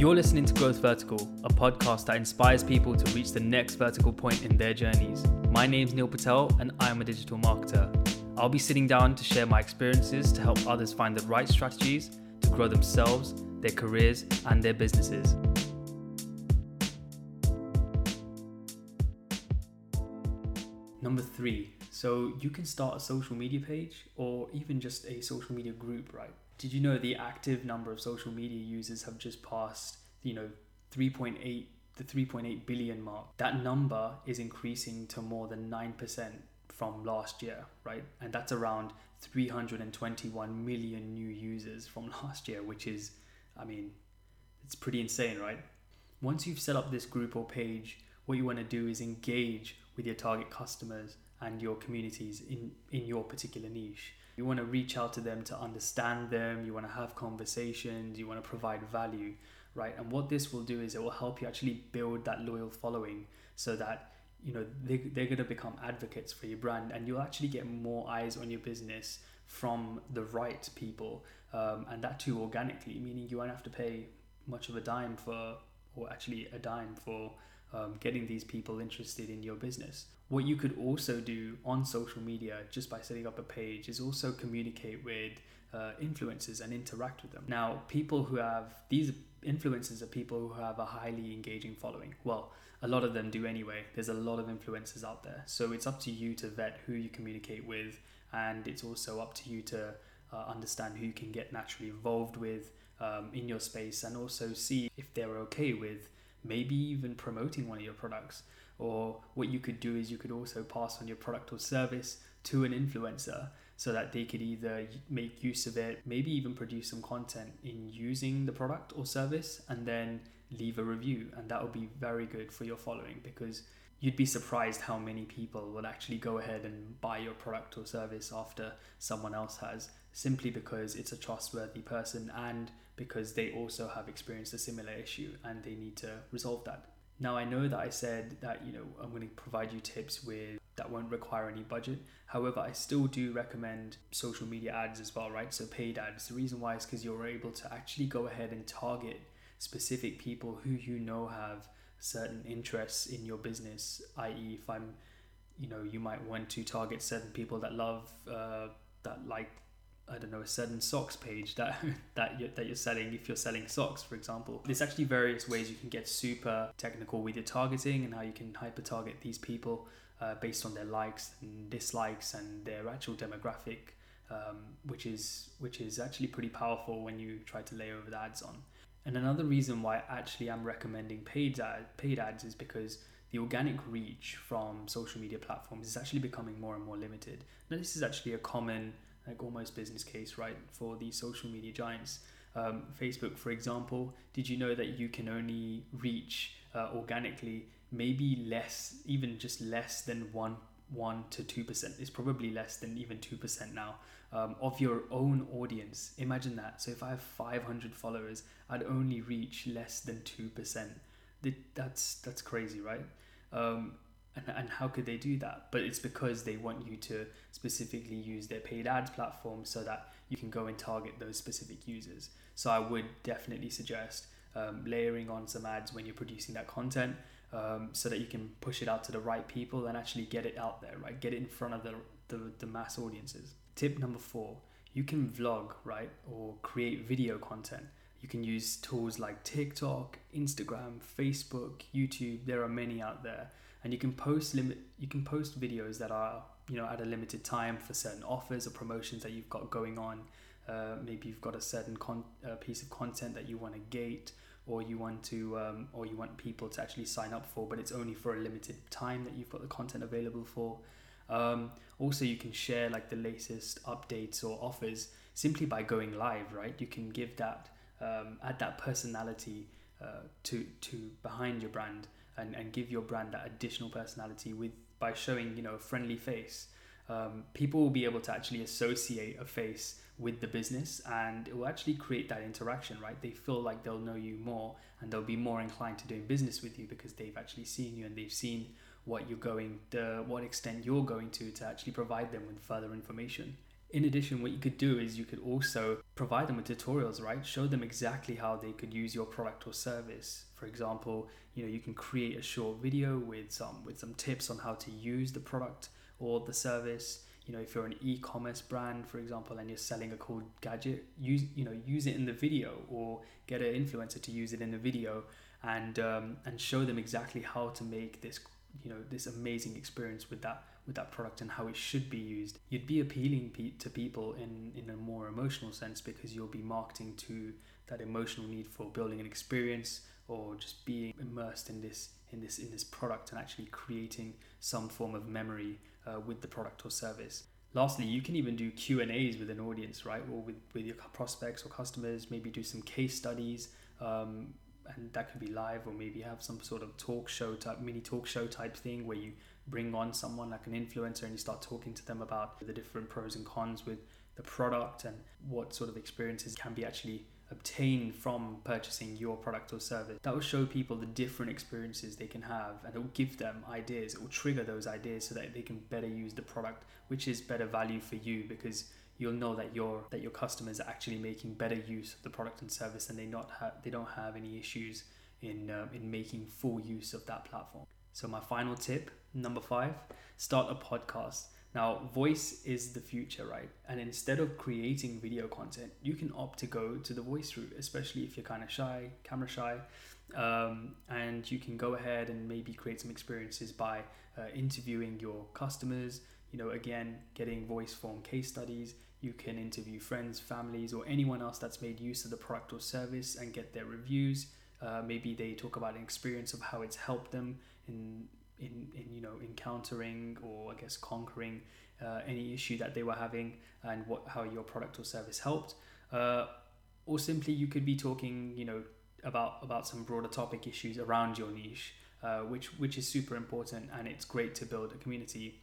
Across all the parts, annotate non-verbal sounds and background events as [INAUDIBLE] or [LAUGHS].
You're listening to Growth Vertical, a podcast that inspires people to reach the next vertical point in their journeys. My name's Neil Patel, and I'm a digital marketer. I'll be sitting down to share my experiences to help others find the right strategies to grow themselves, their careers, and their businesses. Number three, so you can start a social media page or even just a social media group, right? Did you know the active number of social media users have just passed, you know, 3.8 the 3.8 billion mark? That number is increasing to more than 9% from last year, right? And that's around 321 million new users from [LAUGHS] last year, which is I mean, it's pretty insane, right? Once you've set up this group or page, what you want to do is engage with your target customers and your communities in, in your particular niche. You want to reach out to them to understand them, you want to have conversations, you want to provide value, right? And what this will do is it will help you actually build that loyal following so that you know they, they're going to become advocates for your brand and you'll actually get more eyes on your business from the right people um, and that too organically meaning you won't have to pay much of a dime for or actually a dime for um, getting these people interested in your business what you could also do on social media just by setting up a page is also communicate with uh, influencers and interact with them now people who have these influencers are people who have a highly engaging following well a lot of them do anyway. There's a lot of influencers out there. So it's up to you to vet who you communicate with, and it's also up to you to uh, understand who you can get naturally involved with um, in your space and also see if they're okay with maybe even promoting one of your products. Or what you could do is you could also pass on your product or service to an influencer so that they could either make use of it, maybe even produce some content in using the product or service, and then leave a review. And that would be very good for your following because you'd be surprised how many people will actually go ahead and buy your product or service after someone else has, simply because it's a trustworthy person and because they also have experienced a similar issue and they need to resolve that. Now I know that I said that you know I'm going to provide you tips with that won't require any budget. However, I still do recommend social media ads as well, right? So paid ads. The reason why is because you're able to actually go ahead and target specific people who you know have certain interests in your business i.e if i'm you know you might want to target certain people that love uh, that like I don't know a certain socks page that [LAUGHS] that you're, that you're selling if you're selling socks for example there's actually various ways you can get super technical with your targeting and how you can hyper target these people uh, based on their likes and dislikes and their actual demographic um, which is which is actually pretty powerful when you try to lay over the ads on and another reason why actually I'm recommending paid ad, paid ads is because the organic reach from social media platforms is actually becoming more and more limited. Now this is actually a common like almost business case, right, for these social media giants. Um, Facebook, for example, did you know that you can only reach uh, organically maybe less, even just less than one one to two percent? It's probably less than even two percent now um, of your own audience. Imagine that. So if I have 500 followers, I'd only reach less than 2%. That's, that's crazy, right? Um, and, and how could they do that? But it's because they want you to specifically use their paid ads platform so that you can go and target those specific users. So I would definitely suggest um, layering on some ads when you're producing that content um, so that you can push it out to the right people and actually get it out there, right? Get it in front of the, the, the mass audiences. Tip number four you can vlog, right? Or create video content. You can use tools like TikTok, Instagram, Facebook, YouTube. There are many out there. And you can post limit you can post videos that are, you know, at a limited time for certain offers or promotions that you've got going on. Uh, maybe you've got a certain con- uh, piece of content that you want to gate or you want to um, or you want people to actually sign up for but it's only for a limited time that you've got the content available for um, also, you can share like the latest updates or offers simply by going live, right? You can give that, um, add that personality uh, to to behind your brand and, and give your brand that additional personality with by showing you know a friendly face. Um, people will be able to actually associate a face with the business and it will actually create that interaction right they feel like they'll know you more and they'll be more inclined to doing business with you because they've actually seen you and they've seen what you're going, the what extent you're going to to actually provide them with further information. In addition, what you could do is you could also provide them with tutorials, right? Show them exactly how they could use your product or service. For example, you know, you can create a short video with some with some tips on how to use the product or the service. You know, if you're an e-commerce brand, for example, and you're selling a cool gadget, use you know use it in the video or get an influencer to use it in the video and um, and show them exactly how to make this you know this amazing experience with that with that product and how it should be used you'd be appealing pe- to people in in a more emotional sense because you'll be marketing to that emotional need for building an experience or just being immersed in this in this in this product and actually creating some form of memory uh, with the product or service. Lastly you can even do q and a's with an audience right? Or with, with your prospects or customers maybe do some case studies um, and that could be live or maybe have some sort of talk show type mini talk show type thing where you bring on someone like an influencer and you start talking to them about the different pros and cons with the product and what sort of experiences can be actually obtained from purchasing your product or service. That will show people the different experiences they can have and it will give them ideas. It will trigger those ideas so that they can better use the product, which is better value for you because you'll know that your that your customers are actually making better use of the product and service and they not have they don't have any issues in um, in making full use of that platform. So my final tip number five start a podcast. Now voice is the future right? And instead of creating video content you can opt to go to the voice route especially if you're kind of shy camera shy. Um, and you can go ahead and maybe create some experiences by uh, interviewing your customers you know again getting voice form case studies you can interview friends, families, or anyone else that's made use of the product or service and get their reviews. Uh, maybe they talk about an experience of how it's helped them in, in, in you know encountering or I guess conquering uh, any issue that they were having and what how your product or service helped. Uh, or simply you could be talking you know about about some broader topic issues around your niche, uh, which which is super important and it's great to build a community.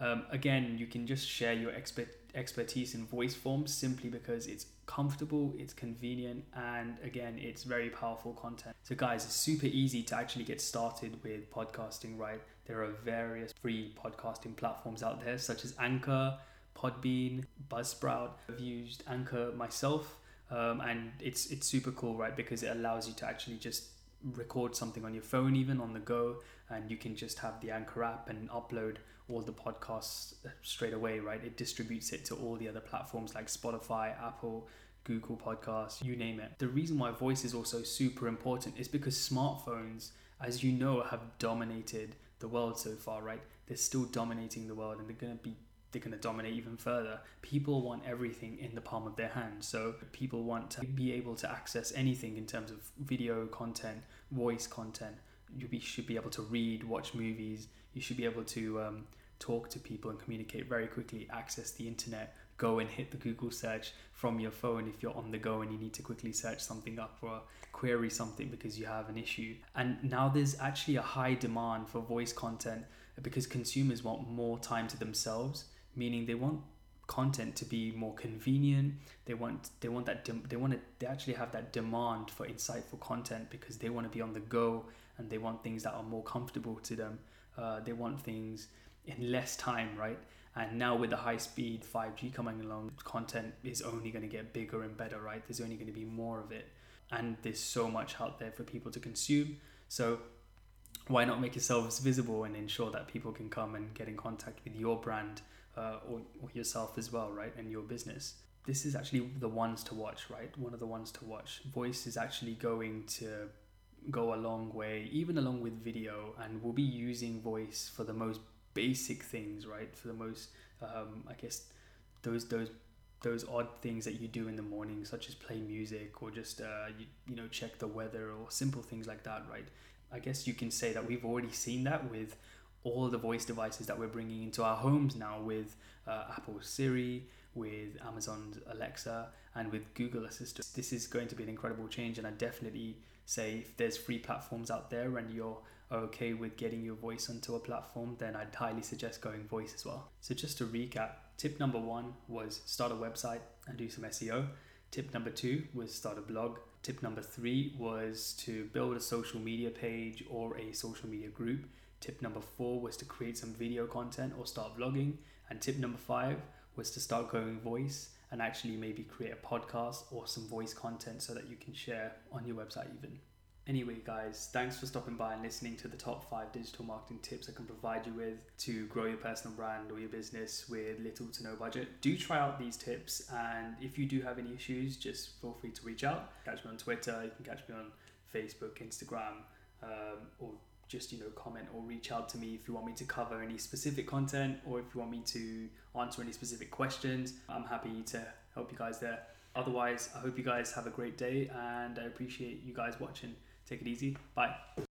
Um, again, you can just share your expert expertise in voice form simply because it's comfortable, it's convenient, and again, it's very powerful content. So, guys, it's super easy to actually get started with podcasting, right? There are various free podcasting platforms out there, such as Anchor, Podbean, Buzzsprout. I've used Anchor myself, um, and it's it's super cool, right? Because it allows you to actually just record something on your phone, even on the go, and you can just have the Anchor app and upload all the podcasts uh, straight away, right? It distributes it to all the other platforms like Spotify, Apple, Google Podcasts, you name it. The reason why voice is also super important is because smartphones, as you know, have dominated the world so far, right? They're still dominating the world and they're going to be they're going to dominate even further. People want everything in the palm of their hand. So people want to be able to access anything in terms of video content, voice content. You be, should be able to read, watch movies, you should be able to um, talk to people and communicate very quickly, access the internet, go and hit the Google search from your phone if you're on the go and you need to quickly search something up or query something because you have an issue. And now there's actually a high demand for voice content because consumers want more time to themselves, meaning they want content to be more convenient they want they want that they want to they actually have that demand for insightful content because they want to be on the go and they want things that are more comfortable to them uh, they want things in less time, right? And now with the high speed 5G coming along, content is only going to get bigger and better, right? There's only going to be more of it. And there's so much out there for people to consume. So why not make yourselves visible and ensure that people can come and get in contact with your brand uh, or, or yourself as well, right? And your business. This is actually the ones to watch, right? One of the ones to watch. Voice is actually going to go a long way, even along with video, and we'll be using voice for the most basic things, right? For the most, um, I guess, those those those odd things that you do in the morning, such as play music or just uh, you, you know check the weather or simple things like that, right? I guess you can say that we've already seen that with all the voice devices that we're bringing into our homes now with uh, Apple Siri, with Amazon's Alexa, and with Google Assistant. This is going to be an incredible change, and I definitely say if there's free platforms out there and you're okay with getting your voice onto a platform, then I'd highly suggest going voice as well. So, just to recap, tip number one was start a website and do some SEO. Tip number two was start a blog. Tip number three was to build a social media page or a social media group. Tip number four was to create some video content or start vlogging. And tip number five was to start going voice and actually maybe create a podcast or some voice content so that you can share on your website even. Anyway, guys, thanks for stopping by and listening to the top five digital marketing tips I can provide you with to grow your personal brand or your business with little to no budget. Do try out these tips, and if you do have any issues, just feel free to reach out. Catch me on Twitter, you can catch me on Facebook, Instagram, um, or just you know comment or reach out to me if you want me to cover any specific content or if you want me to answer any specific questions. I'm happy to help you guys there. Otherwise, I hope you guys have a great day and I appreciate you guys watching. Take it easy. Bye.